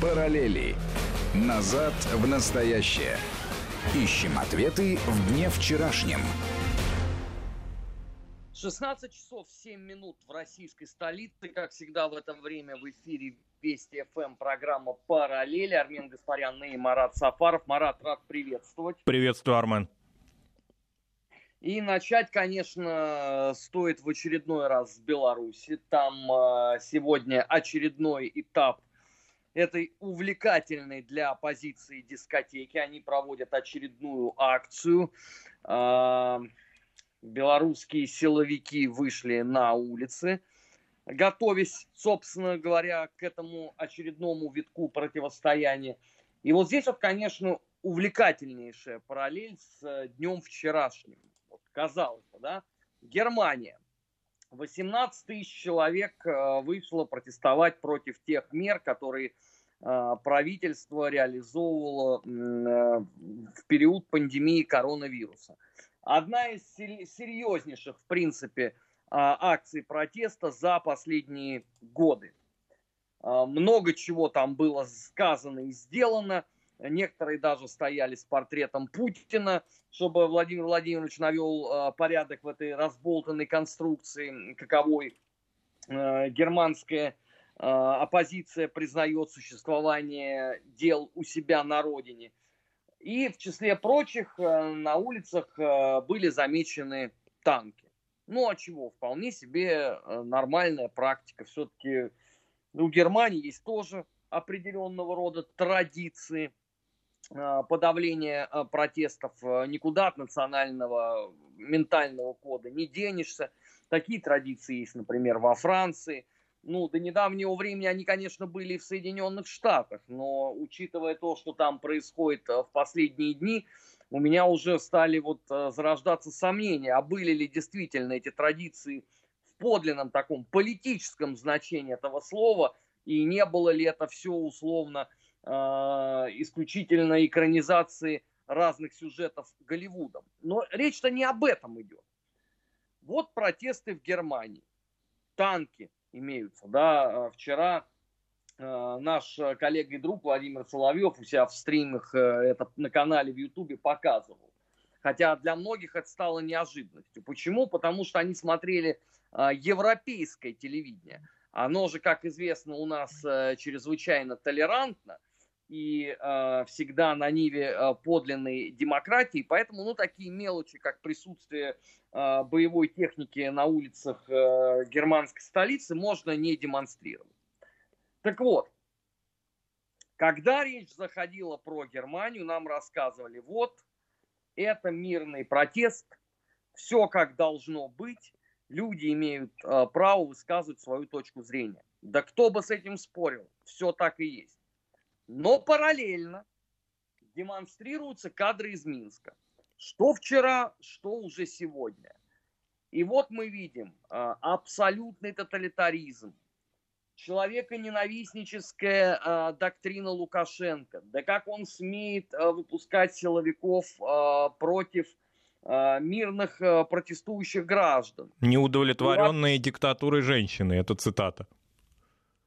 Параллели. Назад в настоящее. Ищем ответы в дне вчерашнем. 16 часов 7 минут в российской столице. Как всегда в это время в эфире Вести ФМ программа «Параллели». Армен Гаспарян и Марат Сафаров. Марат, рад приветствовать. Приветствую, Армен. И начать, конечно, стоит в очередной раз с Беларуси. Там э, сегодня очередной этап этой увлекательной для оппозиции дискотеки. Они проводят очередную акцию. Э, белорусские силовики вышли на улицы, готовясь, собственно говоря, к этому очередному витку противостояния. И вот здесь вот, конечно, увлекательнейшая параллель с днем вчерашним казалось бы, да, Германия. 18 тысяч человек э, вышло протестовать против тех мер, которые э, правительство реализовывало э, в период пандемии коронавируса. Одна из серьезнейших, в принципе, акций протеста за последние годы. Много чего там было сказано и сделано – Некоторые даже стояли с портретом Путина, чтобы Владимир Владимирович навел э, порядок в этой разболтанной конструкции, каковой э, германская э, оппозиция признает существование дел у себя на родине. И в числе прочих на улицах были замечены танки. Ну а чего, вполне себе нормальная практика. Все-таки у Германии есть тоже определенного рода традиции – Э, подавления э, протестов, э, никуда от национального ментального кода не денешься. Такие традиции есть, например, во Франции. Ну, до недавнего времени они, конечно, были в Соединенных Штатах, но учитывая то, что там происходит в последние дни, у меня уже стали вот зарождаться сомнения, а были ли действительно эти традиции в подлинном таком политическом значении этого слова, и не было ли это все условно исключительно экранизации разных сюжетов Голливудом. Но речь-то не об этом идет. Вот протесты в Германии. Танки имеются. Да? Э, вчера э, наш коллега и друг Владимир Соловьев у себя в стримах это на канале в Ютубе показывал. Хотя для многих это стало неожиданностью. Почему? Потому что они смотрели европейское телевидение. Оно же, как известно, у нас чрезвычайно толерантно и э, всегда на ниве э, подлинной демократии. Поэтому, ну, такие мелочи, как присутствие э, боевой техники на улицах э, германской столицы, можно не демонстрировать. Так вот, когда речь заходила про Германию, нам рассказывали, вот, это мирный протест, все как должно быть, люди имеют э, право высказывать свою точку зрения. Да кто бы с этим спорил, все так и есть. Но параллельно демонстрируются кадры из Минска. Что вчера, что уже сегодня. И вот мы видим а, абсолютный тоталитаризм, человеконенавистническая а, доктрина Лукашенко. Да как он смеет а, выпускать силовиков против мирных протестующих граждан. Неудовлетворенные диктатурой женщины, это цитата.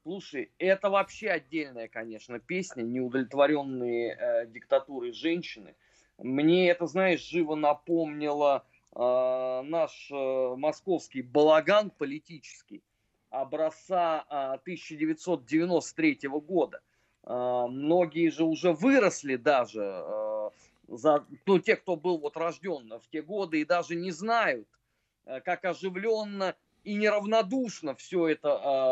Слушай, это вообще отдельная, конечно, песня, неудовлетворенные э, диктатуры женщины. Мне это, знаешь, живо напомнило э, наш э, московский балаган политический образца э, 1993 года. Э, многие же уже выросли даже, э, за, ну, те, кто был вот рожден в те годы, и даже не знают, э, как оживленно и неравнодушно все это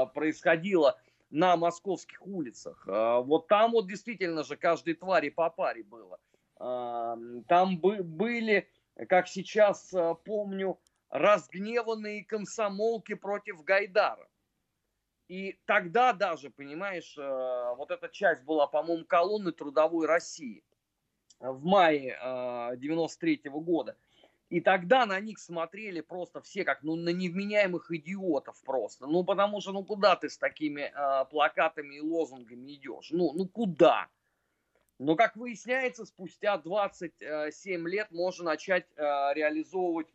э, происходило на московских улицах. Э, вот там вот действительно же каждой твари по паре было. Э, там бы, были, как сейчас э, помню, разгневанные комсомолки против Гайдара. И тогда даже, понимаешь, э, вот эта часть была, по-моему, колонны Трудовой России в мае 93 -го года. И тогда на них смотрели просто все как ну, на невменяемых идиотов просто. Ну, потому что ну куда ты с такими э, плакатами и лозунгами идешь? Ну, ну куда? Но, как выясняется, спустя 27 лет можно начать э, реализовывать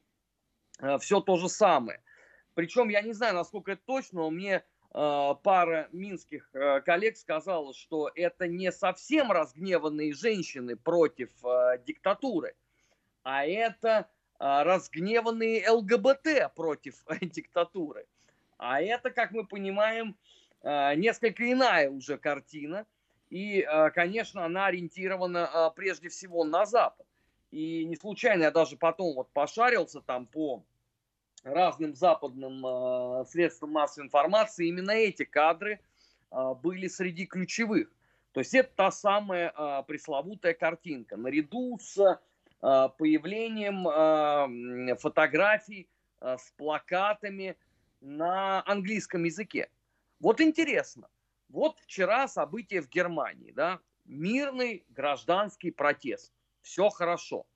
э, все то же самое. Причем я не знаю, насколько это точно, но мне э, пара минских э, коллег сказала, что это не совсем разгневанные женщины против э, диктатуры, а это э, разгневанные ЛГБТ против диктатуры. А это, как мы понимаем, э, несколько иная уже картина. И, э, конечно, она ориентирована прежде всего на Запад. И не случайно я даже потом вот пошарился там по разным западным средствам массовой информации, именно эти кадры были среди ключевых. То есть это та самая пресловутая картинка. Наряду с появлением э, фотографий э, с плакатами на английском языке. Вот интересно. Вот вчера события в Германии, да, мирный гражданский протест. Все хорошо.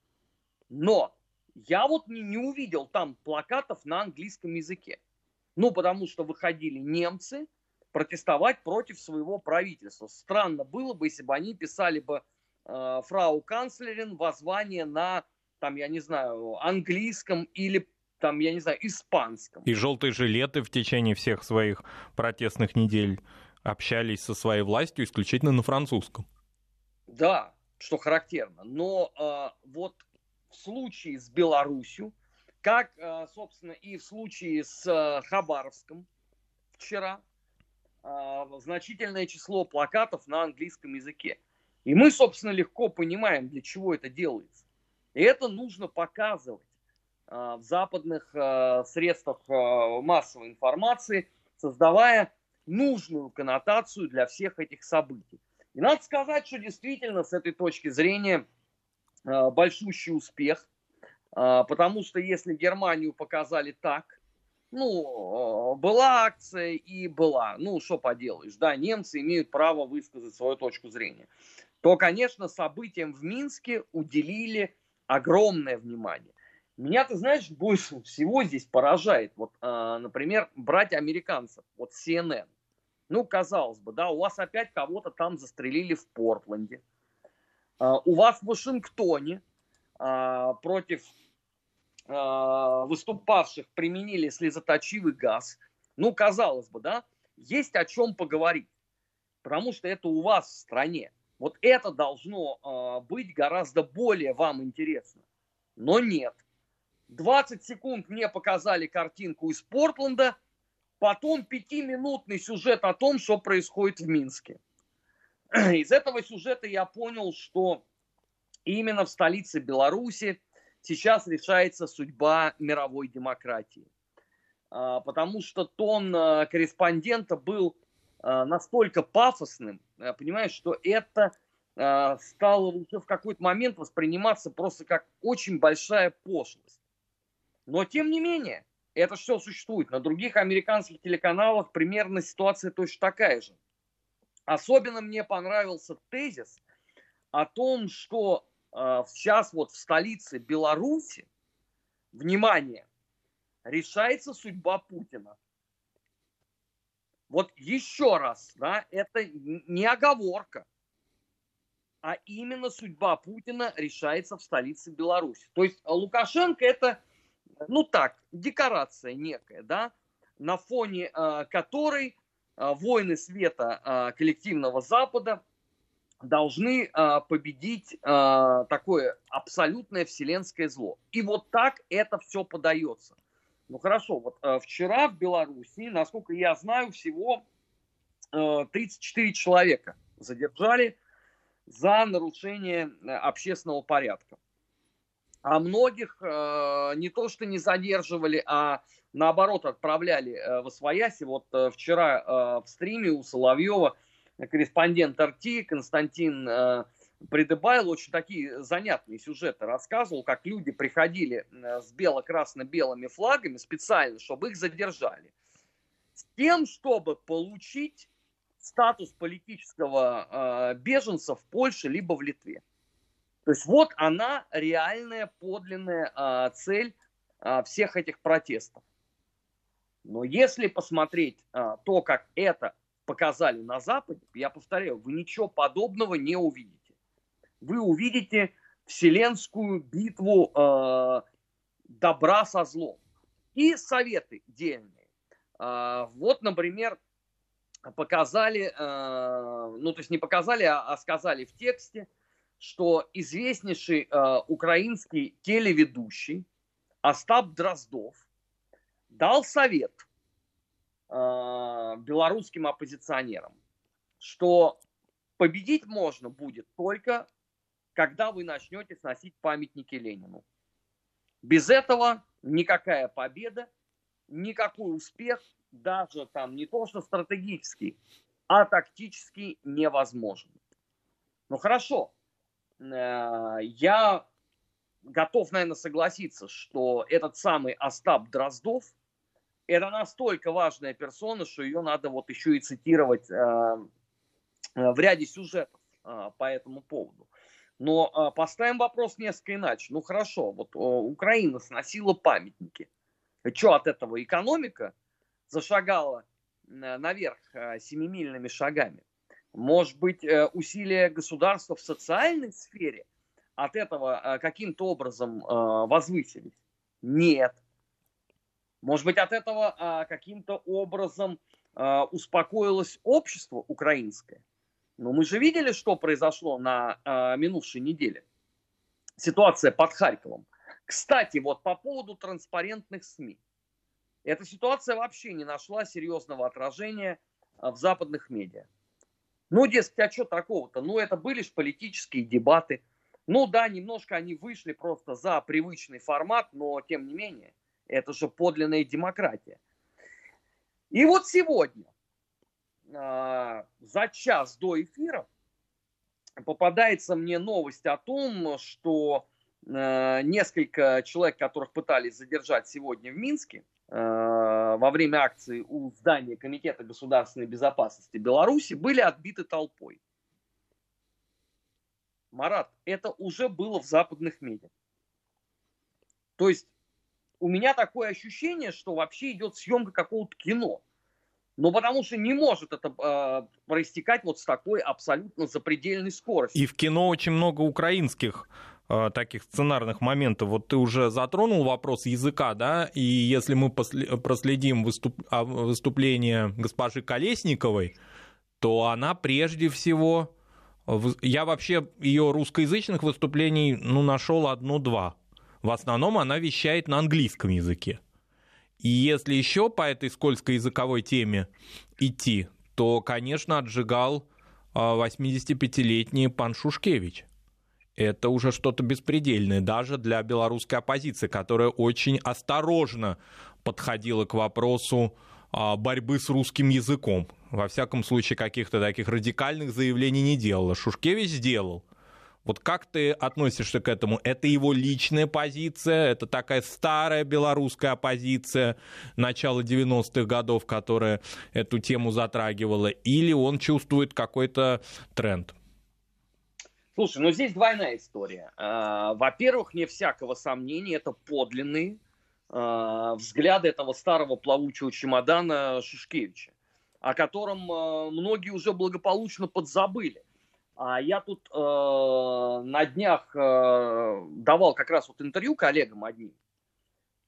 Но я вот не, не увидел там плакатов на английском языке. Ну, потому что выходили немцы протестовать против своего правительства. Странно было бы, если бы они писали бы э, фрау канцлерин воззвание на, там, я не знаю, английском или там, я не знаю, испанском. И желтые жилеты в течение всех своих протестных недель общались со своей властью исключительно на французском. Да, что характерно. Но э, вот в случае с Беларусью, как, э, собственно, и в случае с э, Хабаровском вчера, э, значительное число плакатов на английском языке. И мы, собственно, легко понимаем, для чего это делается. И это нужно показывать в западных средствах массовой информации, создавая нужную коннотацию для всех этих событий. И надо сказать, что действительно с этой точки зрения Э, большущий успех, э, потому что если Германию показали так, ну, э, была акция и была, ну, что поделаешь, да, немцы имеют право высказать свою точку зрения, то, конечно, событиям в Минске уделили огромное внимание. Меня, ты знаешь, больше всего здесь поражает, вот, например, братья американцев, вот CNN. Ну, казалось бы, да, у вас опять кого-то там застрелили в Портленде – а, у вас в Вашингтоне а, против а, выступавших применили слезоточивый газ. Ну, казалось бы, да, есть о чем поговорить, потому что это у вас в стране. Вот это должно быть гораздо более вам интересно. Но нет. 20 секунд мне показали картинку из Портленда, потом пятиминутный сюжет о том, что происходит в Минске. Из этого сюжета я понял, что именно в столице Беларуси сейчас решается судьба мировой демократии. А, потому что тон а, корреспондента был а, настолько пафосным, понимаешь, что это стало уже в какой-то момент восприниматься просто как очень большая пошлость. Но тем не менее, это все существует. На других американских телеканалах примерно ситуация точно такая же. Особенно мне понравился тезис о том, что э, сейчас вот в столице Беларуси, внимание, решается судьба Путина. Вот еще раз, да, это не оговорка, а именно судьба Путина решается в столице Беларуси. То есть Лукашенко это, ну так, декорация некая, да, на фоне э, которой а, воины света а, коллективного Запада должны а, победить такое абсолютное вселенское зло. И вот так это все подается. Ну хорошо, вот вчера в Беларуси, насколько я знаю, всего 34 человека задержали за нарушение общественного порядка. А многих не то что не задерживали, а наоборот, отправляли э, в Освояси. Вот э, вчера э, в стриме у Соловьева корреспондент РТ Константин Придыбайл очень такие занятные сюжеты рассказывал, как люди приходили с бело-красно-белыми флагами специально, чтобы их задержали. С тем, чтобы получить статус политического беженца в Польше либо в Литве. То есть вот она реальная подлинная цель всех этих протестов. Но если посмотреть а, то, как это показали на Западе, я повторяю, вы ничего подобного не увидите. Вы увидите вселенскую битву э, добра со злом. И советы дельные. Э, вот, например, показали, э, ну то есть не показали, а, а сказали в тексте, что известнейший э, украинский телеведущий Остап Дроздов дал совет э, белорусским оппозиционерам, что победить можно будет только, когда вы начнете сносить памятники Ленину. Без этого никакая победа, никакой успех, даже там не то что стратегический, а тактически невозможен. Ну хорошо, Э, я готов, наверное, согласиться, что этот самый Остап Дроздов это настолько важная персона, что ее надо вот еще и цитировать э, э, в ряде сюжетов по этому поводу. Но поставим вопрос несколько иначе. Ну хорошо, вот Украина сносила памятники. Что от этого экономика зашагала наверх семимильными шагами? Может быть, э, усилия государства в социальной сфере от этого э, каким-то образом э, возвысились? Нет. Может быть, от этого каким-то образом успокоилось общество украинское? Но мы же видели, что произошло на минувшей неделе. Ситуация под Харьковом. Кстати, вот по поводу транспарентных СМИ. Эта ситуация вообще не нашла серьезного отражения в западных медиа. Ну, дескать, а что такого-то? Ну, это были же политические дебаты. Ну да, немножко они вышли просто за привычный формат, но тем не менее, это же подлинная демократия. И вот сегодня, э, за час до эфира, попадается мне новость о том, что э, несколько человек, которых пытались задержать сегодня в Минске, Э, во время акции у здания Комитета государственной безопасности Беларуси были отбиты толпой. Марат, это уже было в западных медиа. То есть у меня такое ощущение, что вообще идет съемка какого-то кино. Но потому что не может это э, проистекать вот с такой абсолютно запредельной скоростью. И в кино очень много украинских Э, таких сценарных моментов. Вот ты уже затронул вопрос языка, да, и если мы проследим выступ... А, выступление госпожи Колесниковой, то она прежде всего... Я вообще ее русскоязычных выступлений ну, нашел одно-два. В основном она вещает на английском языке. И если еще по этой скользкой языковой теме идти, то, конечно, отжигал 85-летний а, пан Шушкевич это уже что-то беспредельное, даже для белорусской оппозиции, которая очень осторожно подходила к вопросу а, борьбы с русским языком. Во всяком случае, каких-то таких радикальных заявлений не делала. Шушкевич сделал. Вот как ты относишься к этому? Это его личная позиция, это такая старая белорусская оппозиция начала 90-х годов, которая эту тему затрагивала, или он чувствует какой-то тренд? Слушай, ну здесь двойная история. А, во-первых, не всякого сомнения, это подлинные а, взгляды этого старого плавучего чемодана Шушкевича, о котором а, многие уже благополучно подзабыли. А я тут на днях давал как раз вот интервью коллегам одним,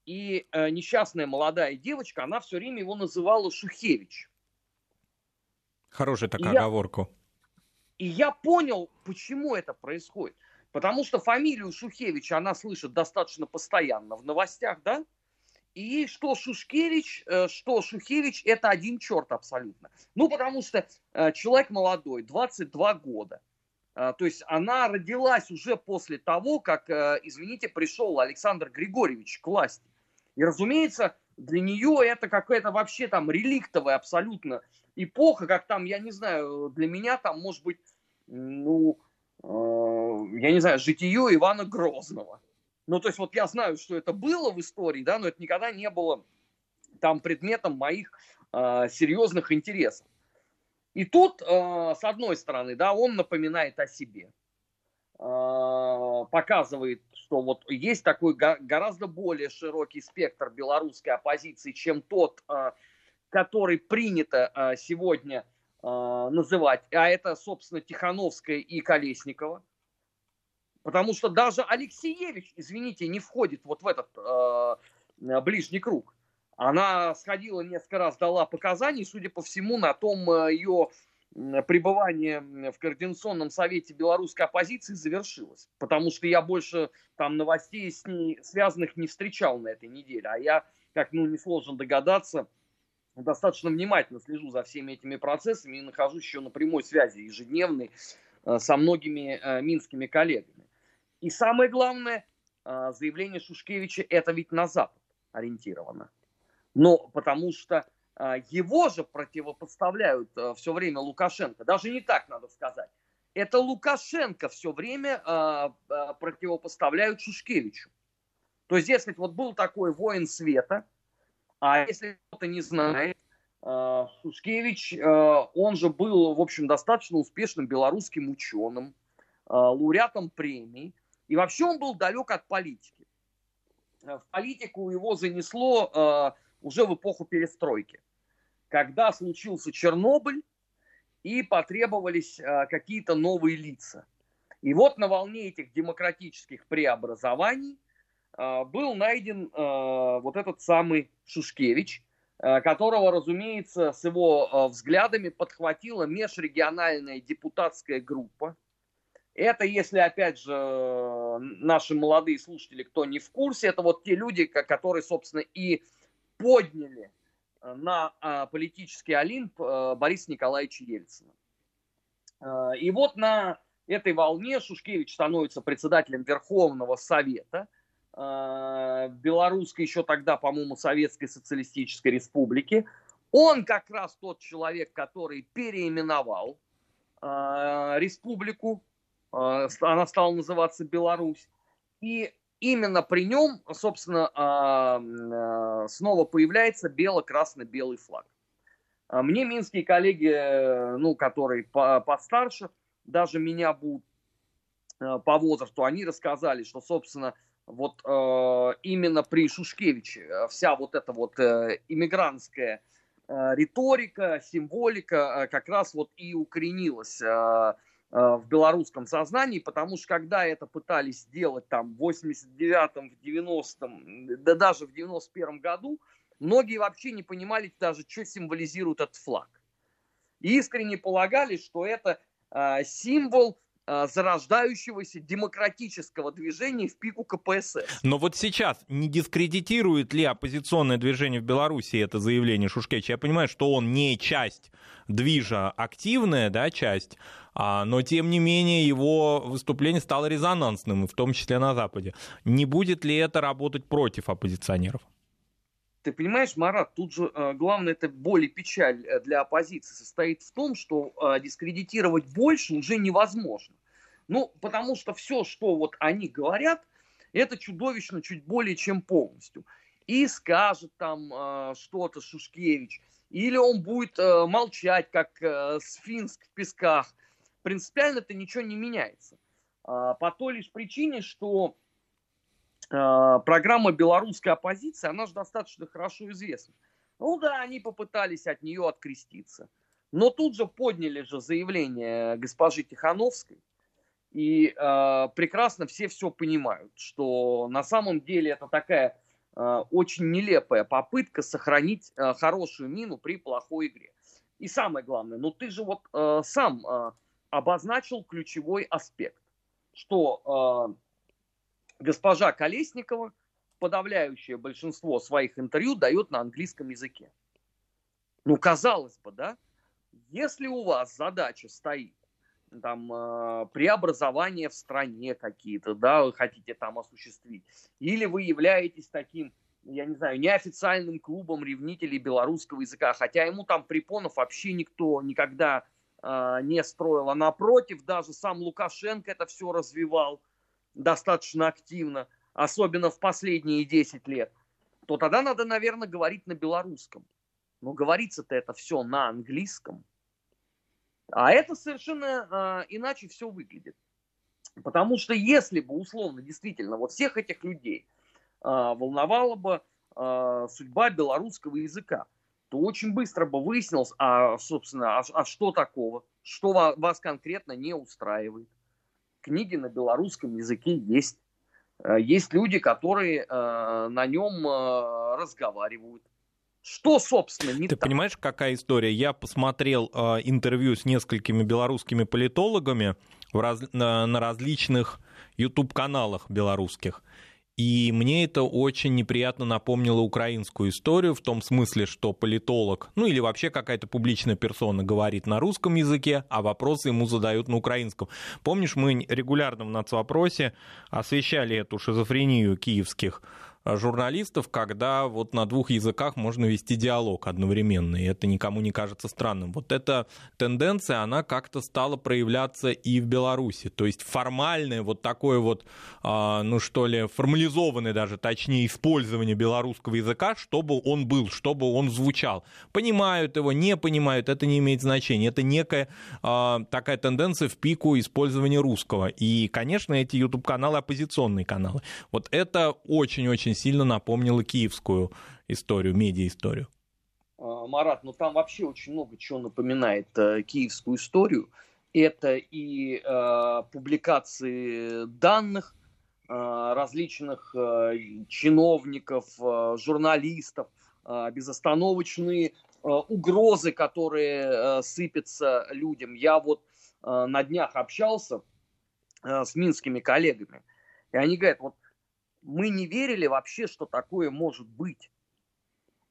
и несчастная молодая девочка, она все время его называла Шухевич. Хорошая такая и оговорка. И я понял, почему это происходит. Потому что фамилию Шухевича она слышит достаточно постоянно в новостях, да? И что Шушкевич, э, что Шухевич, это один черт абсолютно. Ну, потому что э, человек молодой, 22 года. Э, то есть она родилась уже после того, как, извините, пришел Александр Григорьевич к власти. И, разумеется, для нее это какая-то вообще там реликтовая абсолютно эпоха, как там, я не знаю, для меня там может быть, ну, я не знаю, житие Ивана Грозного. Ну, то есть вот я знаю, что это было в истории, да, но это никогда не было там предметом моих э, серьезных интересов. И тут, э, с одной стороны, да, он напоминает о себе, э, показывает, что вот есть такой го- гораздо более широкий спектр белорусской оппозиции, чем тот, э, который принято а, сегодня а, называть, а это, собственно, Тихановская и Колесникова. Потому что даже Алексеевич, извините, не входит вот в этот э, ближний круг. Она сходила несколько раз, дала показания, судя по всему, на том ее пребывание в Координационном совете белорусской оппозиции завершилось. Потому что я больше там новостей с ней связанных не встречал на этой неделе. А я, как ну, несложно догадаться, достаточно внимательно слежу за всеми этими процессами и нахожусь еще на прямой связи ежедневной э, со многими э, минскими коллегами. И самое главное, э, заявление Шушкевича это ведь на Запад ориентировано. Но потому что а, его же противопоставляют а, все время Лукашенко. Даже не так надо сказать. Это Лукашенко все время а, противопоставляют Шушкевичу. То есть, дескать, вот был такой воин света, а если кто-то не знает, Шушкевич, он же был, в общем, достаточно успешным белорусским ученым, лауреатом премий, и вообще он был далек от политики. В политику его занесло уже в эпоху перестройки когда случился Чернобыль и потребовались а, какие-то новые лица. И вот на волне этих демократических преобразований а, был найден а, вот этот самый Шушкевич, которого, разумеется, с его взглядами подхватила межрегиональная депутатская группа. Это, если, опять же, наши молодые слушатели, кто не в курсе, это вот те люди, которые, собственно, и подняли на а, политический Олимп а, Бориса Николаевича Ельцина. И вот на этой волне Шушкевич становится председателем Верховного Совета Белорусской, еще тогда, по-моему, Советской Социалистической Республики. Он как раз тот человек, который переименовал республику, она стала называться Беларусь. И именно при нем, собственно, а, а, снова появляется бело-красно-белый флаг. А мне минские коллеги, ну, которые постарше, даже меня будут по возрасту, они рассказали, что, собственно, вот именно при Шушкевиче вся вот эта вот э, иммигрантская риторика, символика как раз вот и укоренилась Э, в белорусском сознании, потому что когда это пытались сделать там в 89-м, в 90-м, да даже в 91-м году, многие вообще не понимали даже, что символизирует этот флаг. И искренне полагали, что это э, символ Э, зарождающегося демократического движения в пику КПСС. Но вот сейчас не дискредитирует ли оппозиционное движение в Беларуси это заявление Шушкевича? Я понимаю, что он не часть движа, активная да, часть, а, но тем не менее его выступление стало резонансным, в том числе на Западе. Не будет ли это работать против оппозиционеров? Ты понимаешь, Марат, тут же э, главное это боль и печаль э, для оппозиции состоит в том, что э, дискредитировать больше уже невозможно. Ну, потому что все, что вот они говорят, это чудовищно чуть более чем полностью. И скажет там что-то Шушкевич, или он будет молчать, как сфинск в песках. Принципиально это ничего не меняется. Э, по той лишь причине, что программа белорусской оппозиции, она же достаточно хорошо известна. Ну да, они попытались от нее откреститься. Но тут же подняли же заявление госпожи Тихановской, и э, прекрасно все все понимают, что на самом деле это такая э, очень нелепая попытка сохранить э, хорошую мину при плохой игре. И самое главное, ну ты же вот э, сам э, обозначил ключевой аспект, что э, госпожа Колесникова подавляющее большинство своих интервью дает на английском языке. Ну, казалось бы, да, если у вас задача стоит там э, преобразования в стране какие-то, да, вы хотите там осуществить, или вы являетесь таким, я не знаю, неофициальным клубом ревнителей белорусского языка, хотя ему там препонов вообще никто никогда э, не строил, а напротив, даже сам Лукашенко это все развивал достаточно активно, особенно в последние 10 лет, то тогда надо, наверное, говорить на белорусском. Но говорится-то это все на английском. А это совершенно э, иначе все выглядит. Потому что если бы, условно, действительно, вот всех этих людей э, волновала бы э, судьба белорусского языка, то очень быстро бы выяснилось, а, собственно, а, а что такого, что вас, конкретно не устраивает. Книги на белорусском языке есть. Есть люди, которые э, на нем э, разговаривают. Что, собственно, не Ты так? понимаешь, какая история? Я посмотрел э, интервью с несколькими белорусскими политологами в раз, на, на различных YouTube-каналах белорусских. И мне это очень неприятно напомнило украинскую историю в том смысле, что политолог, ну или вообще какая-то публичная персона говорит на русском языке, а вопросы ему задают на украинском. Помнишь, мы регулярно в нацвопросе освещали эту шизофрению киевских журналистов, когда вот на двух языках можно вести диалог одновременно, и это никому не кажется странным. Вот эта тенденция, она как-то стала проявляться и в Беларуси. То есть формальное вот такое вот, а, ну что ли, формализованное даже, точнее, использование белорусского языка, чтобы он был, чтобы он звучал. Понимают его, не понимают, это не имеет значения. Это некая а, такая тенденция в пику использования русского. И, конечно, эти YouTube-каналы оппозиционные каналы. Вот это очень-очень очень сильно напомнила киевскую историю, медиа-историю. А, Марат, ну там вообще очень много чего напоминает э, киевскую историю. Это и э, публикации данных э, различных э, чиновников, э, журналистов, э, безостановочные э, угрозы, которые э, сыпятся людям. Я вот э, на днях общался э, с минскими коллегами, и они говорят, вот мы не верили вообще, что такое может быть.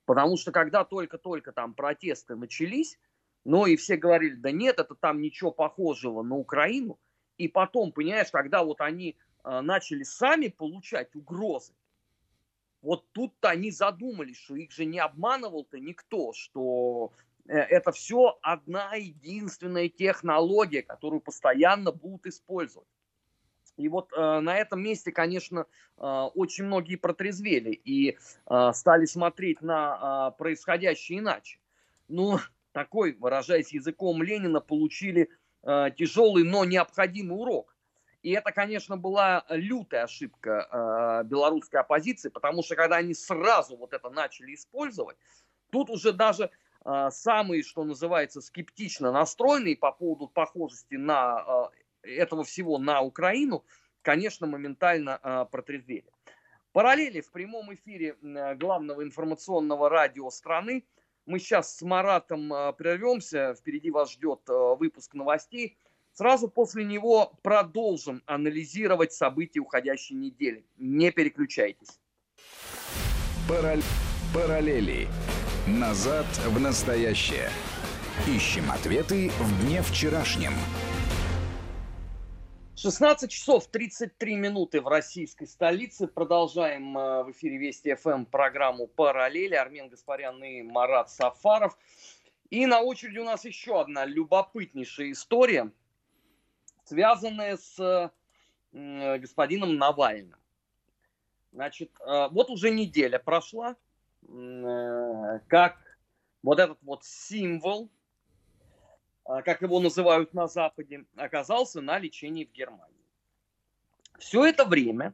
Потому что когда только-только там протесты начались, но и все говорили, да нет, это там ничего похожего на Украину. И потом, понимаешь, когда вот они э, начали сами получать угрозы, вот тут-то они задумались, что их же не обманывал-то никто, что э, это все одна единственная технология, которую постоянно будут использовать. И вот э, на этом месте, конечно, э, очень многие протрезвели и э, стали смотреть на э, происходящее иначе. Ну, такой, выражаясь языком Ленина, получили э, тяжелый, но необходимый урок. И это, конечно, была лютая ошибка э, белорусской оппозиции, потому что когда они сразу вот это начали использовать, тут уже даже э, самые, что называется, скептично настроенные по поводу похожести на э, этого всего на Украину, конечно, моментально э, протрезвели. Параллели в прямом эфире э, главного информационного радио страны. Мы сейчас с Маратом э, прервемся, впереди вас ждет выпуск новостей. Сразу после него продолжим анализировать события уходящей недели. Не переключайтесь. Параллели. Параллели. Назад в настоящее. Ищем ответы в дне вчерашнем. 16 часов 33 минуты в российской столице. Продолжаем э, в эфире Вести ФМ программу «Параллели». Армен Гаспарян и Марат Сафаров. И на очереди у нас еще одна любопытнейшая история, связанная с господином Навальным. Значит, э, вот уже неделя прошла, э, как вот этот вот символ как его называют на Западе, оказался на лечении в Германии. Все это время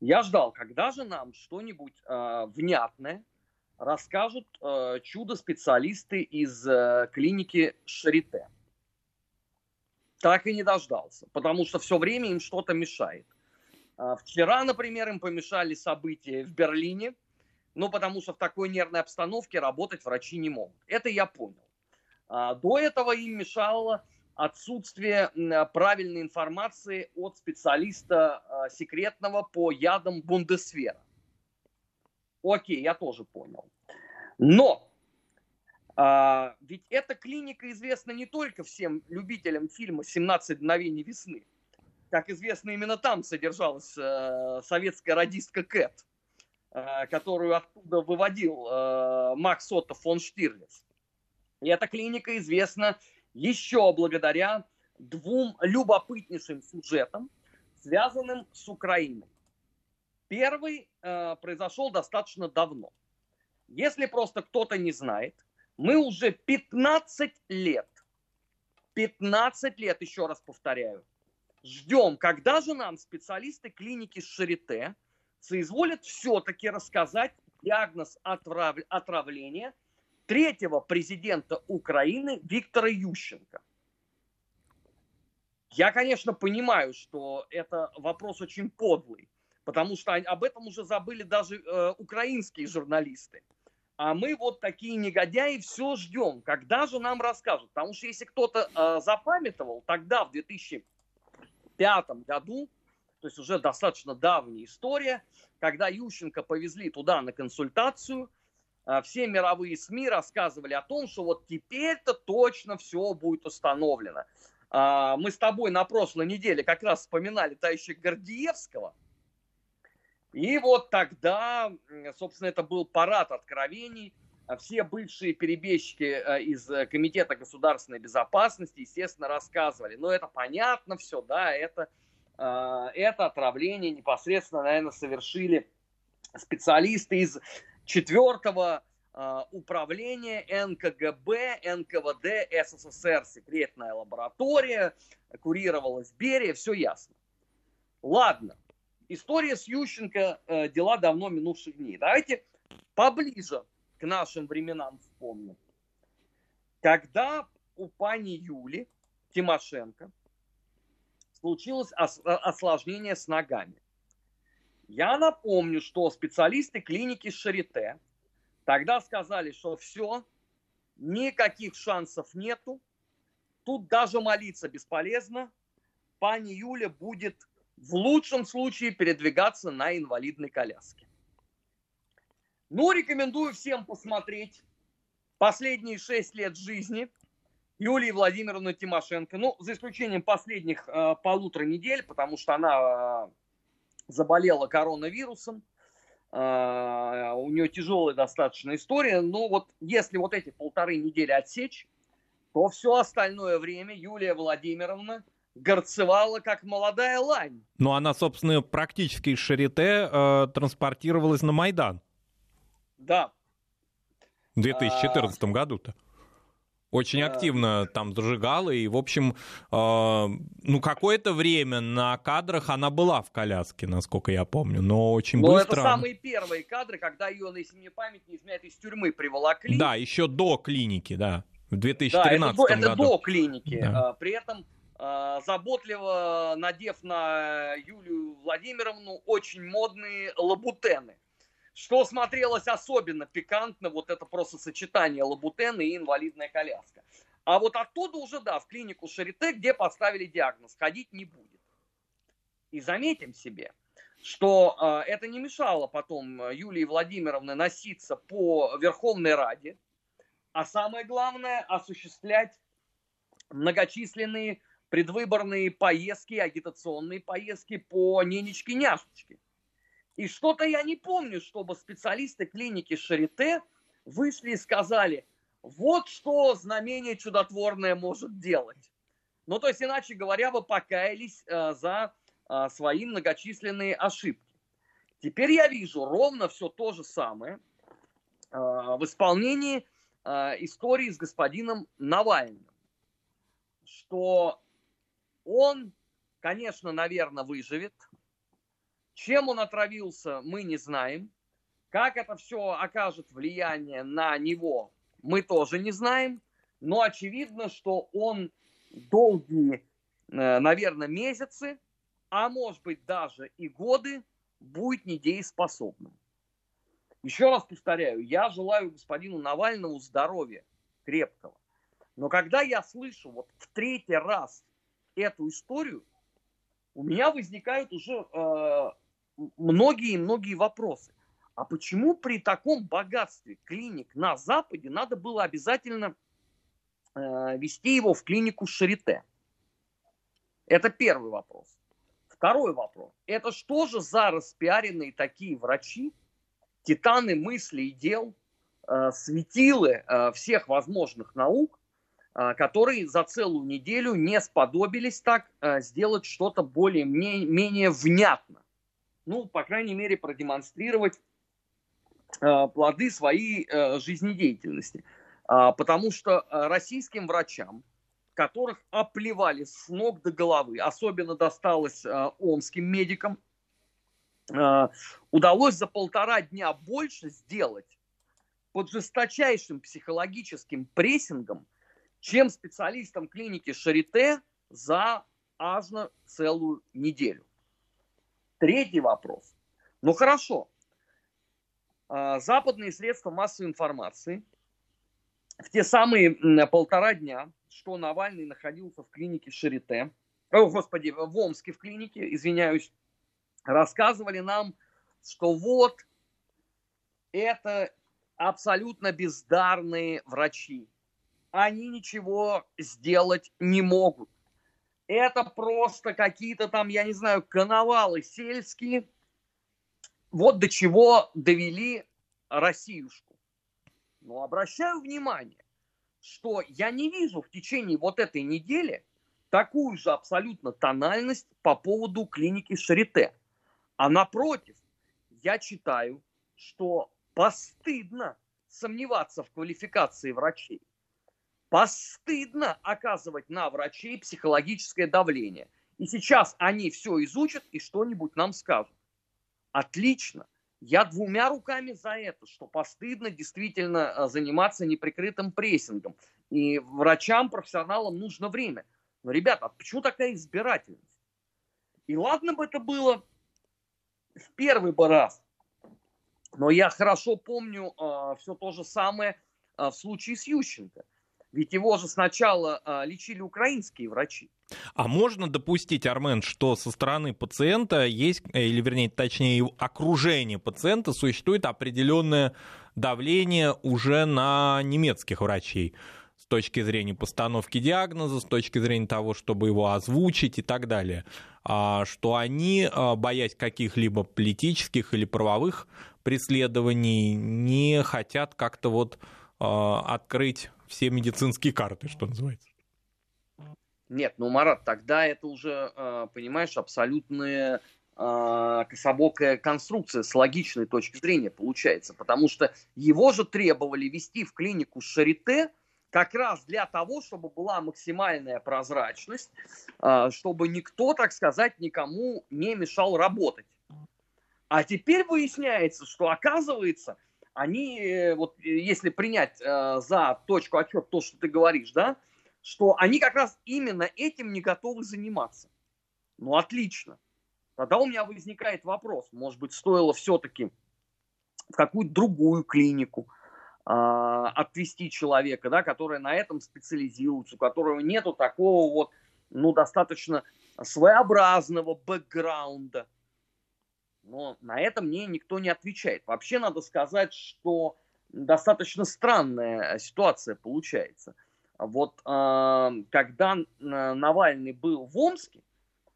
я ждал, когда же нам что-нибудь э, внятное расскажут э, чудо-специалисты из э, клиники Шарите. Так и не дождался, потому что все время им что-то мешает. Э, вчера, например, им помешали события в Берлине, ну потому что в такой нервной обстановке работать врачи не могут. Это я понял. А, до этого им мешало отсутствие правильной информации от специалиста а, секретного по ядам Бундесвера. Окей, я тоже понял. Но а, ведь эта клиника известна не только всем любителям фильма «17 мгновений весны». Как известно, именно там содержалась э, советская радистка Кэт, э, которую оттуда выводил э, Макс Отто фон Штирлиц. И эта клиника известна еще благодаря двум любопытнейшим сюжетам, связанным с Украиной. Первый э, произошел достаточно давно. Если просто кто-то не знает, мы уже 15 лет, 15 лет, еще раз повторяю, ждем, когда же нам специалисты клиники Шарите соизволят все-таки рассказать диагноз отрав... отравления – третьего президента Украины Виктора Ющенко. Я, конечно, понимаю, что это вопрос очень подлый, потому что об этом уже забыли даже э, украинские журналисты. А мы вот такие негодяи все ждем. Когда же нам расскажут? Потому что если кто-то э, запамятовал, тогда в 2005 году, то есть уже достаточно давняя история, когда Ющенко повезли туда на консультацию, все мировые СМИ рассказывали о том, что вот теперь-то точно все будет установлено. Э, мы с тобой на прошлой неделе как раз вспоминали товарища Гордиевского – и вот тогда, собственно, это был парад откровений. Все бывшие перебежчики э, из э, Комитета государственной безопасности, естественно, рассказывали. Но это понятно все, да, это, э, это отравление непосредственно, наверное, совершили специалисты из четвертого управления НКГБ, НКВД СССР, секретная лаборатория, курировалась Берия, все ясно. Ладно, история с Ющенко э, дела давно минувших дней. Давайте поближе к нашим временам вспомним. Когда у пани Юли Тимошенко случилось ос- осложнение с ногами. Я напомню, что специалисты клиники Шарите тогда сказали, что все, никаких шансов нету, тут даже молиться бесполезно, пани Юля будет в лучшем случае передвигаться на инвалидной коляске. Ну, рекомендую всем посмотреть последние шесть лет жизни Юлии Владимировны Тимошенко. Ну, за исключением последних э, полутора недель, потому что она э, заболела коронавирусом. Э, у нее тяжелая достаточно история. Но вот если вот эти полторы недели отсечь, то все остальное время Юлия Владимировна – горцевала, как молодая лань. Ну, она, собственно, практически из Шарите э, транспортировалась на Майдан. Да. В 2014 а... году-то. Очень а... активно там зажигала, и, в общем, э, ну, какое-то время на кадрах она была в коляске, насколько я помню, но очень но быстро... это самые первые кадры, когда ее, если мне память не изменяет, из тюрьмы приволокли. Да, еще до клиники, да, в 2013 да, это, году. это до клиники. Да. При этом а, заботливо надев на Юлию Владимировну очень модные лабутены. Что смотрелось особенно пикантно, вот это просто сочетание лабутены и инвалидная коляска. А вот оттуда уже, да, в клинику Шарите, где поставили диагноз, ходить не будет. И заметим себе, что э, это не мешало потом Юлии Владимировне носиться по Верховной Раде, а самое главное, осуществлять многочисленные предвыборные поездки, агитационные поездки по Нинечке-няшечке. И что-то я не помню, чтобы специалисты клиники Шарите вышли и сказали, вот что знамение чудотворное может делать. Ну, то есть, иначе говоря, вы покаялись э, за э, свои многочисленные ошибки. Теперь я вижу ровно все то же самое э, в исполнении э, истории с господином Навальным. Что он, конечно, наверное, выживет. Чем он отравился, мы не знаем. Как это все окажет влияние на него, мы тоже не знаем. Но очевидно, что он долгие, э, наверное, месяцы, а может быть даже и годы, будет недееспособным. Еще раз повторяю, я желаю господину Навальному здоровья крепкого. Но когда я слышу вот в третий раз эту историю, у меня возникают уже многие-многие э, вопросы. А почему при таком богатстве клиник на Западе надо было обязательно э, вести его в клинику Шарите? Это первый вопрос. Второй вопрос. Это что же за распиаренные такие врачи, титаны мысли и дел, э, светилы э, всех возможных наук, а, которые за целую неделю не сподобились так а, сделать что-то более-менее внятно. Ну, по крайней мере, продемонстрировать а, плоды своей жизнедеятельности. Потому что российским врачам, которых оплевали с ног до головы, особенно досталось омским медикам, удалось за полтора дня больше сделать под жесточайшим психологическим прессингом – чем специалистам клиники Шарите за аж на целую неделю. Третий вопрос. Ну хорошо, а, западные средства массовой информации в те самые полтора дня, что Навальный находился в клинике Шарите, о, господи, в Омске в клинике, извиняюсь, рассказывали нам, что вот это абсолютно бездарные врачи. Они ничего сделать не могут. Это просто какие-то там, я не знаю, коновалы сельские. Вот до чего довели Россиюшку. Но обращаю внимание, что я не вижу в течение вот этой недели такую же абсолютно тональность по поводу клиники Шарите. А напротив, я читаю, что постыдно сомневаться в квалификации врачей. Постыдно оказывать на врачей психологическое давление. И сейчас они все изучат и что-нибудь нам скажут. Отлично. Я двумя руками за это, что постыдно действительно э, заниматься неприкрытым прессингом. И врачам, профессионалам нужно время. Но, ребята, а почему такая избирательность? И ладно бы это было в первый бы раз. Но я хорошо помню э, все то же самое э, в случае с Ющенко. Ведь его же сначала а, лечили украинские врачи. А можно допустить, Армен, что со стороны пациента есть, э, или вернее, точнее, окружение пациента существует определенное давление уже на немецких врачей? с точки зрения постановки диагноза, с точки зрения того, чтобы его озвучить и так далее, а, что они, а, боясь каких-либо политических или правовых преследований, не хотят как-то вот открыть все медицинские карты, что называется. Нет, ну, Марат, тогда это уже, а, понимаешь, абсолютная а, кособокая конструкция с логичной точки зрения получается, потому что его же требовали вести в клинику Шарите как раз для того, чтобы была максимальная прозрачность, а, чтобы никто, так сказать, никому не мешал работать. А теперь выясняется, что оказывается, они, э, вот э, если принять э, за точку отчет то, что ты говоришь, да, что они как раз именно этим не готовы заниматься. Ну, отлично. Тогда у меня возникает вопрос, может быть, стоило все-таки в какую-то другую клинику э, отвести человека, да, который на этом специализируется, у которого нету такого вот, ну, достаточно своеобразного бэкграунда, но на это мне никто не отвечает. Вообще надо сказать, что достаточно странная ситуация получается. Вот э, когда Навальный был в Омске,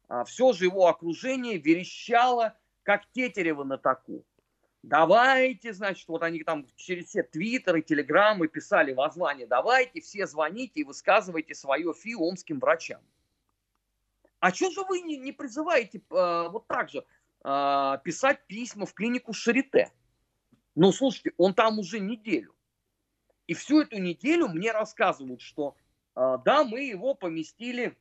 э, все же его окружение верещало, как тетерево на таку. Давайте, значит, вот они там через все твиттеры, телеграммы писали воззвание, давайте все звоните и высказывайте свое фи омским врачам. А что же вы не, не призываете э, вот так же? Э, писать письма в клинику Шарите. Ну, слушайте, он там уже неделю. И всю эту неделю мне рассказывают, что э, да, мы его поместили э,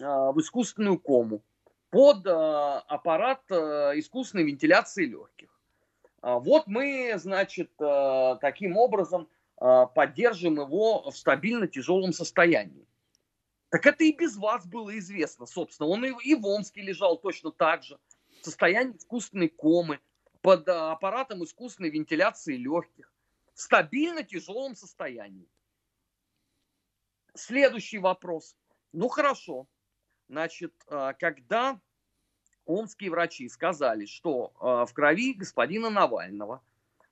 в искусственную кому под э, аппарат э, искусственной вентиляции легких. А вот мы, значит, э, таким образом э, поддержим его в стабильно тяжелом состоянии. Так это и без вас было известно, собственно. Он и, и в Омске лежал точно так же состоянии искусственной комы, под а, аппаратом искусственной вентиляции легких, в стабильно тяжелом состоянии. Следующий вопрос. Ну хорошо. Значит, а, когда омские врачи сказали, что а, в крови господина Навального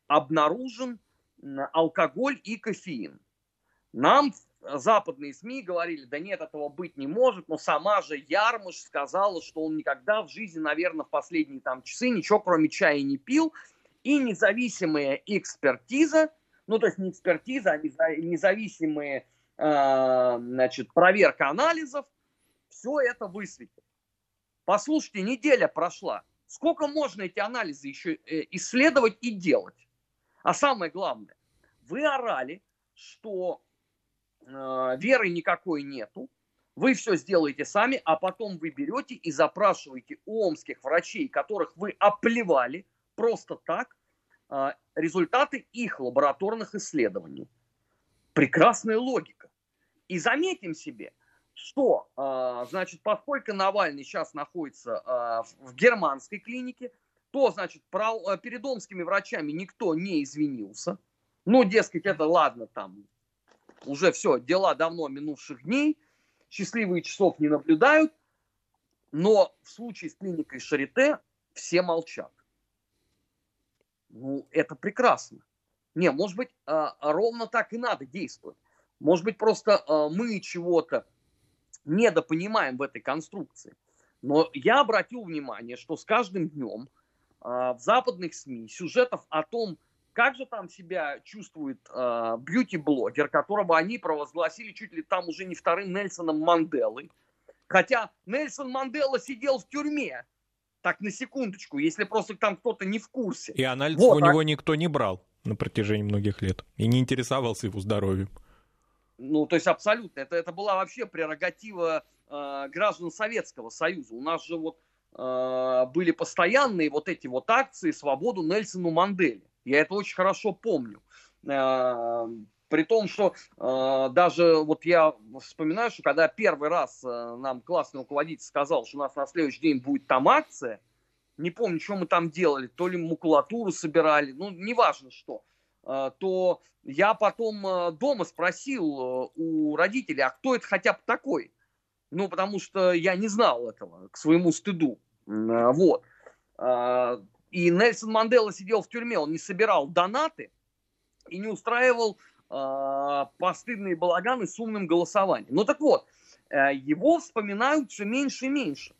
обнаружен алкоголь и кофеин, нам западные СМИ говорили, да нет, этого быть не может, но сама же Ярмыш сказала, что он никогда в жизни, наверное, в последние там часы ничего кроме чая не пил, и независимая экспертиза, ну то есть не экспертиза, а независимые, э, значит, проверка анализов, все это высветит. Послушайте, неделя прошла. Сколько можно эти анализы еще э, исследовать и делать? А самое главное, вы орали, что веры никакой нету, вы все сделаете сами, а потом вы берете и запрашиваете у омских врачей, которых вы оплевали просто так, э, результаты их лабораторных исследований. Прекрасная логика. И заметим себе, что, э, значит, поскольку Навальный сейчас находится в германской клинике, то, значит, э, перед омскими врачами никто не извинился. Ну, дескать, это ладно, там уже все, дела давно минувших дней, счастливые часов не наблюдают, но в случае с клиникой Шарите все молчат. Ну, это прекрасно. Не, может быть, а, ровно так и надо действовать. Может быть, просто а, мы чего-то недопонимаем в этой конструкции. Но я обратил внимание, что с каждым днем а, в западных СМИ сюжетов о том, как же там себя чувствует бьюти-блогер, которого они провозгласили чуть ли там уже не вторым Нельсоном Манделой. Хотя Нельсон Мандела сидел в тюрьме. Так, на секундочку, если просто там кто-то не в курсе. И анализ вот, у него а... никто не брал на протяжении многих лет и не интересовался его здоровьем. Ну, то есть абсолютно. Это, это была вообще прерогатива э, граждан Советского Союза. У нас же вот э, были постоянные вот эти вот акции «Свободу Нельсону Манделе». Я это очень хорошо помню. Э, при том, что э, даже вот я вспоминаю, что когда первый раз э, нам классный руководитель сказал, что у нас на следующий день будет там акция – не помню, что мы там делали, то ли макулатуру собирали, ну, неважно что, то я потом дома спросил у родителей, а кто это хотя бы такой? Ну, потому что я не знал этого, к своему стыду. Вот. И Нельсон Мандела сидел в тюрьме, он не собирал донаты и не устраивал постыдные балаганы с умным голосованием. Ну так вот, его вспоминают все меньше и меньше.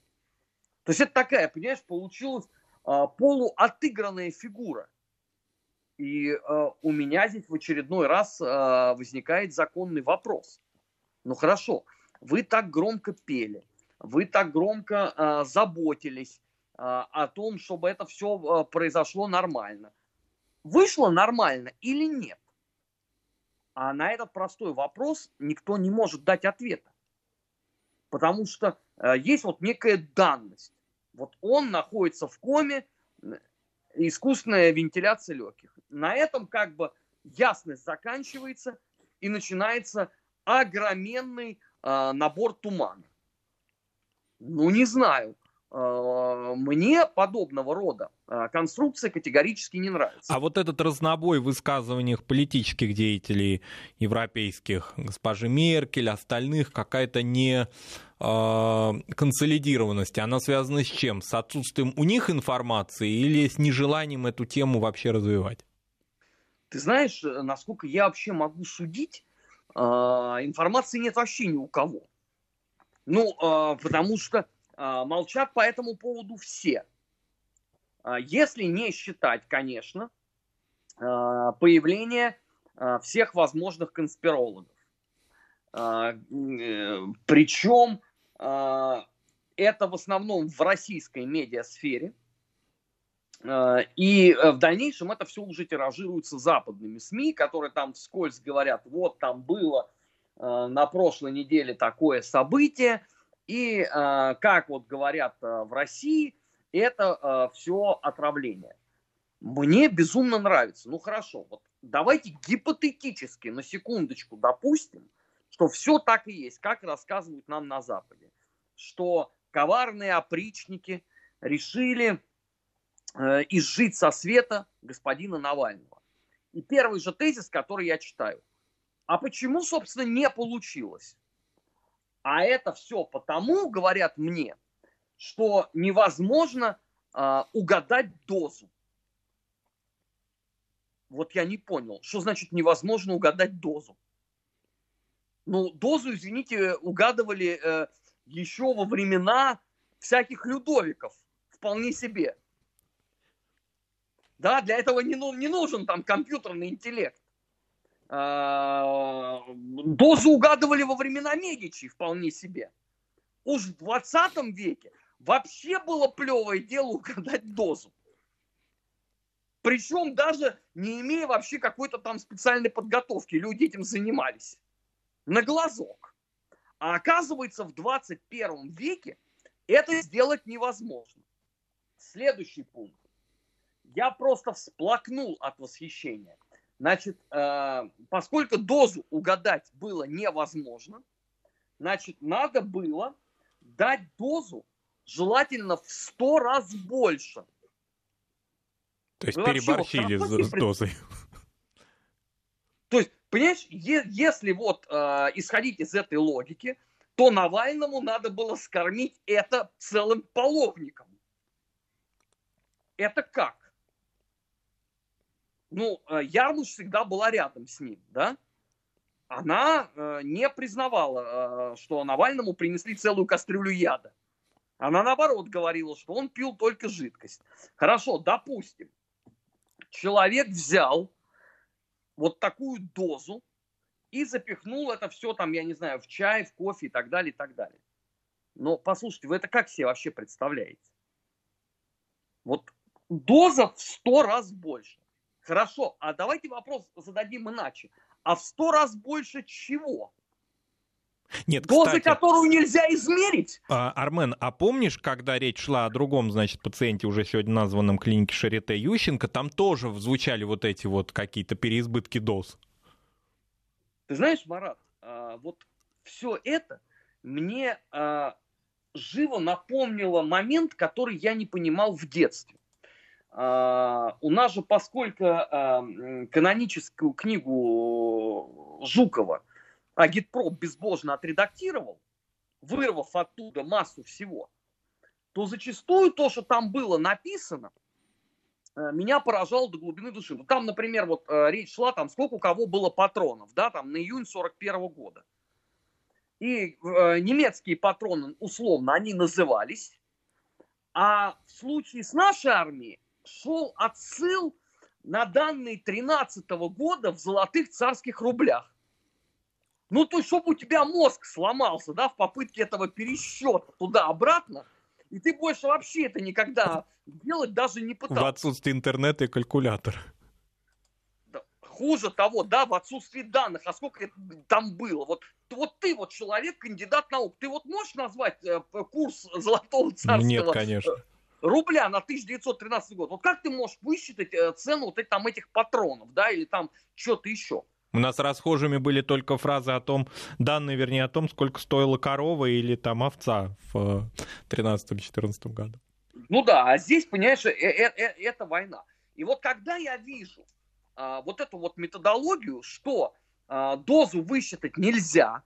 То есть это такая, понимаешь, получилась а, полуотыгранная фигура. И а, у меня здесь в очередной раз а, возникает законный вопрос. Ну хорошо, вы так громко пели, вы так громко а, заботились о том, чтобы это все а, произошло нормально. Вышло нормально или нет? А на этот простой вопрос никто не может дать ответа. Потому что э, есть вот некая данность. Вот он находится в коме, искусственная вентиляция легких. На этом как бы ясность заканчивается и начинается огроменный э, набор тумана. Ну, не знаю. Э, мне подобного рода э, конструкция категорически не нравится. А вот этот разнобой в высказываниях политических деятелей европейских, госпожи Меркель, остальных, какая-то не э, консолидированность, она связана с чем? С отсутствием у них информации или с нежеланием эту тему вообще развивать? Ты знаешь, насколько я вообще могу судить, информации нет вообще ни у кого. Ну, потому что молчат по этому поводу все. А, если не считать, конечно, а, появление всех возможных конспирологов. Э, Причем это в основном в российской медиасфере. И в дальнейшем это все уже тиражируется западными СМИ, которые там вскользь говорят, вот там было на прошлой неделе такое событие, и, э, как вот говорят э, в России, это э, все отравление. Мне безумно нравится. Ну хорошо, вот давайте гипотетически на секундочку допустим, что все так и есть, как рассказывают нам на Западе. Что коварные опричники решили изжить со света господина Навального. И первый же тезис, который я читаю. А почему, собственно, не получилось? А это все потому, говорят мне, что невозможно э, угадать дозу. Вот я не понял, что значит невозможно угадать дозу. Ну, дозу, извините, угадывали э, еще во времена всяких Людовиков. Вполне себе. Да, для этого не, ну, не нужен там компьютерный интеллект. А, дозу угадывали во времена Медичи вполне себе. Уж в 20 веке вообще было плевое дело угадать дозу. Причем даже не имея вообще какой-то там специальной подготовки, люди этим занимались. На глазок. А оказывается, в 21 веке это сделать невозможно. Следующий пункт. Я просто всплакнул от восхищения. Значит, э, поскольку дозу угадать было невозможно, значит, надо было дать дозу желательно в 100 раз больше. То есть Вы переборщили с, с дозой. То есть, понимаешь, если вот э, исходить из этой логики, то Навальному надо было скормить это целым половником. Это как? Ну, э, Ярмуш всегда была рядом с ним, да? Она э, не признавала, э, что Навальному принесли целую кастрюлю яда. Она наоборот говорила, что он пил только жидкость. Хорошо, допустим, человек взял вот такую дозу и запихнул это все там, я не знаю, в чай, в кофе и так далее, и так далее. Но послушайте, вы это как себе вообще представляете? Вот доза в сто раз больше. Хорошо, а давайте вопрос зададим иначе. А в сто раз больше чего? Нет, Дозы, кстати, которую нельзя измерить. А, Армен, а помнишь, когда речь шла о другом, значит, пациенте, уже сегодня названном клинике Шарите Ющенко, там тоже звучали вот эти вот какие-то переизбытки доз? Ты знаешь, Марат, а, вот все это мне а, живо напомнило момент, который я не понимал в детстве. А, у нас же, поскольку каноническую книгу Жукова – агитпроп безбожно отредактировал, вырвав оттуда массу всего, то зачастую то, что там было написано, э, меня поражало до глубины души. Там, например, вот э, речь шла, там сколько у кого было патронов, да, там на июнь 41 года. И э, немецкие патроны, условно, они назывались. А в случае с нашей армией шел отсыл на данные 13 года в золотых царских рублях. Ну, то есть, чтобы у тебя мозг сломался, да, в попытке этого пересчета туда-обратно, и ты больше вообще это никогда делать даже не пытался. В отсутствии интернета и калькулятора. Хуже того, да, в отсутствии данных, а сколько там было. Вот, вот ты вот человек, кандидат наук, ты вот можешь назвать э, курс золотого царского Нет, конечно. Э, рубля на 1913 год? Вот как ты можешь высчитать э, цену вот там этих патронов, да, или там что-то еще? У нас расхожими были только фразы о том, данные, вернее, о том, сколько стоила корова или там овца в 13-14 году. Ну да, а здесь, понимаешь, э, э, э, это война. И вот когда я вижу а, вот эту вот методологию, что а, дозу высчитать нельзя,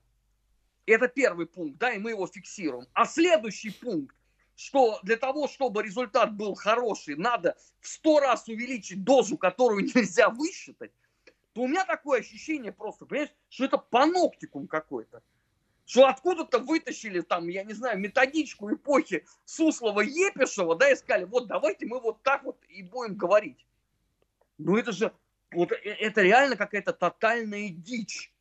это первый пункт, да, и мы его фиксируем. А следующий пункт, что для того, чтобы результат был хороший, надо в сто раз увеличить дозу, которую нельзя высчитать, то у меня такое ощущение просто, понимаешь, что это паноптикум какой-то. Что откуда-то вытащили там, я не знаю, методичку эпохи Суслова Епишева, да, и сказали, вот давайте мы вот так вот и будем говорить. Ну это же, вот э, это реально какая-то тотальная дичь.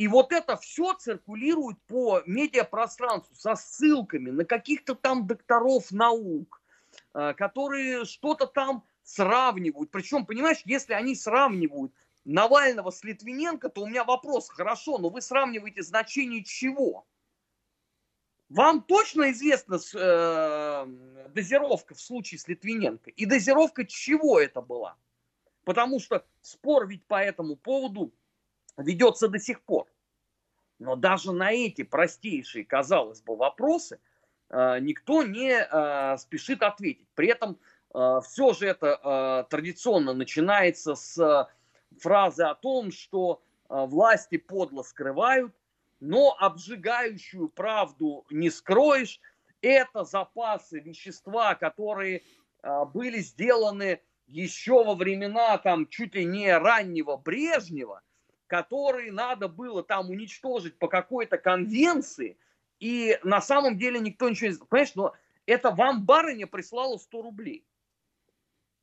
И вот это все циркулирует по медиапространству со ссылками на каких-то там докторов наук, э, которые что-то там сравнивают. Причем, понимаешь, если они сравнивают Навального с Литвиненко, то у меня вопрос, хорошо, но вы сравниваете значение чего? Вам точно известна э, дозировка в случае с Литвиненко? И дозировка чего это была? Потому что спор ведь по этому поводу ведется до сих пор. Но даже на эти простейшие, казалось бы, вопросы э, никто не э, спешит ответить. При этом э, все же это традиционно начинается с фразы о том, что власти подло скрывают, но обжигающую правду не скроешь. Это запасы вещества, которые были сделаны еще во времена там чуть ли не раннего Брежнева, которые надо было там уничтожить по какой-то конвенции, и на самом деле никто ничего не... Понимаешь, но это вам барыня прислала 100 рублей.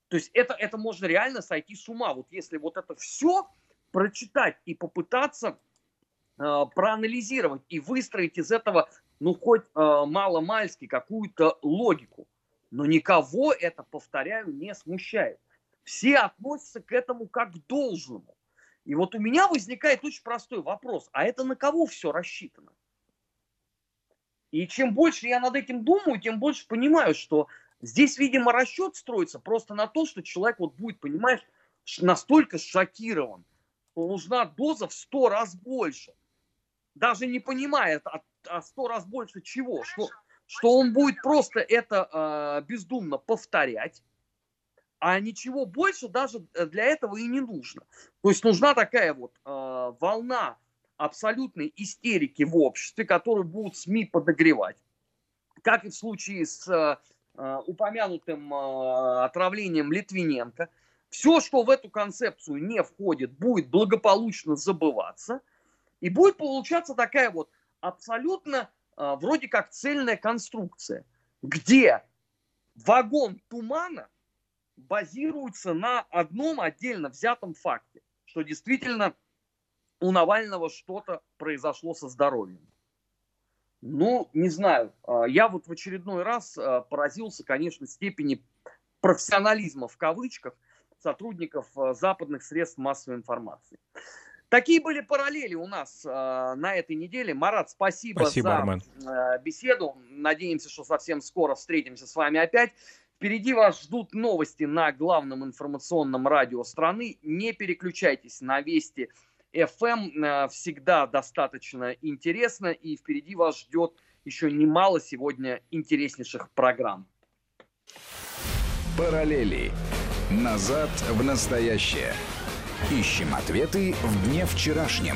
То есть это, это можно реально сойти с ума. Вот если вот это все прочитать и попытаться э, проанализировать и выстроить из этого, ну, хоть э, мало-мальски какую-то логику. Но никого это, повторяю, не смущает. Все относятся к этому как к должному. И вот у меня возникает очень простой вопрос. А это на кого все рассчитано? И чем больше я над этим думаю, тем больше понимаю, что Здесь, видимо, расчет строится просто на то, что человек вот будет, понимаешь, настолько шокирован, что нужна доза в сто раз больше. Даже не понимая, а, а сто раз больше чего, что, что он будет просто это э, бездумно повторять, А ничего больше даже для этого и не нужно. То есть нужна такая вот э, волна абсолютной истерики в обществе, которую будут СМИ подогревать. Как и в случае с э, упомянутым э, отравлением Литвиненко. Все, что в эту концепцию не входит, будет благополучно забываться. И будет получаться такая вот абсолютно э, вроде как цельная конструкция, где вагон тумана базируется на одном отдельно взятом факте, что действительно у Навального что-то произошло со здоровьем. Ну, не знаю. А, я вот в очередной раз а, поразился, конечно, степени профессионализма в кавычках сотрудников а, западных средств массовой информации. Такие были параллели у нас на этой неделе. Марат, спасибо, спасибо за Армен. беседу. Надеемся, что совсем скоро встретимся с вами опять. Впереди вас ждут новости на главном информационном радио страны. Не переключайтесь на Вести FM. Э, всегда достаточно интересно. И впереди вас ждет еще немало сегодня интереснейших программ. Параллели. Назад в настоящее. Ищем ответы в дне вчерашнем.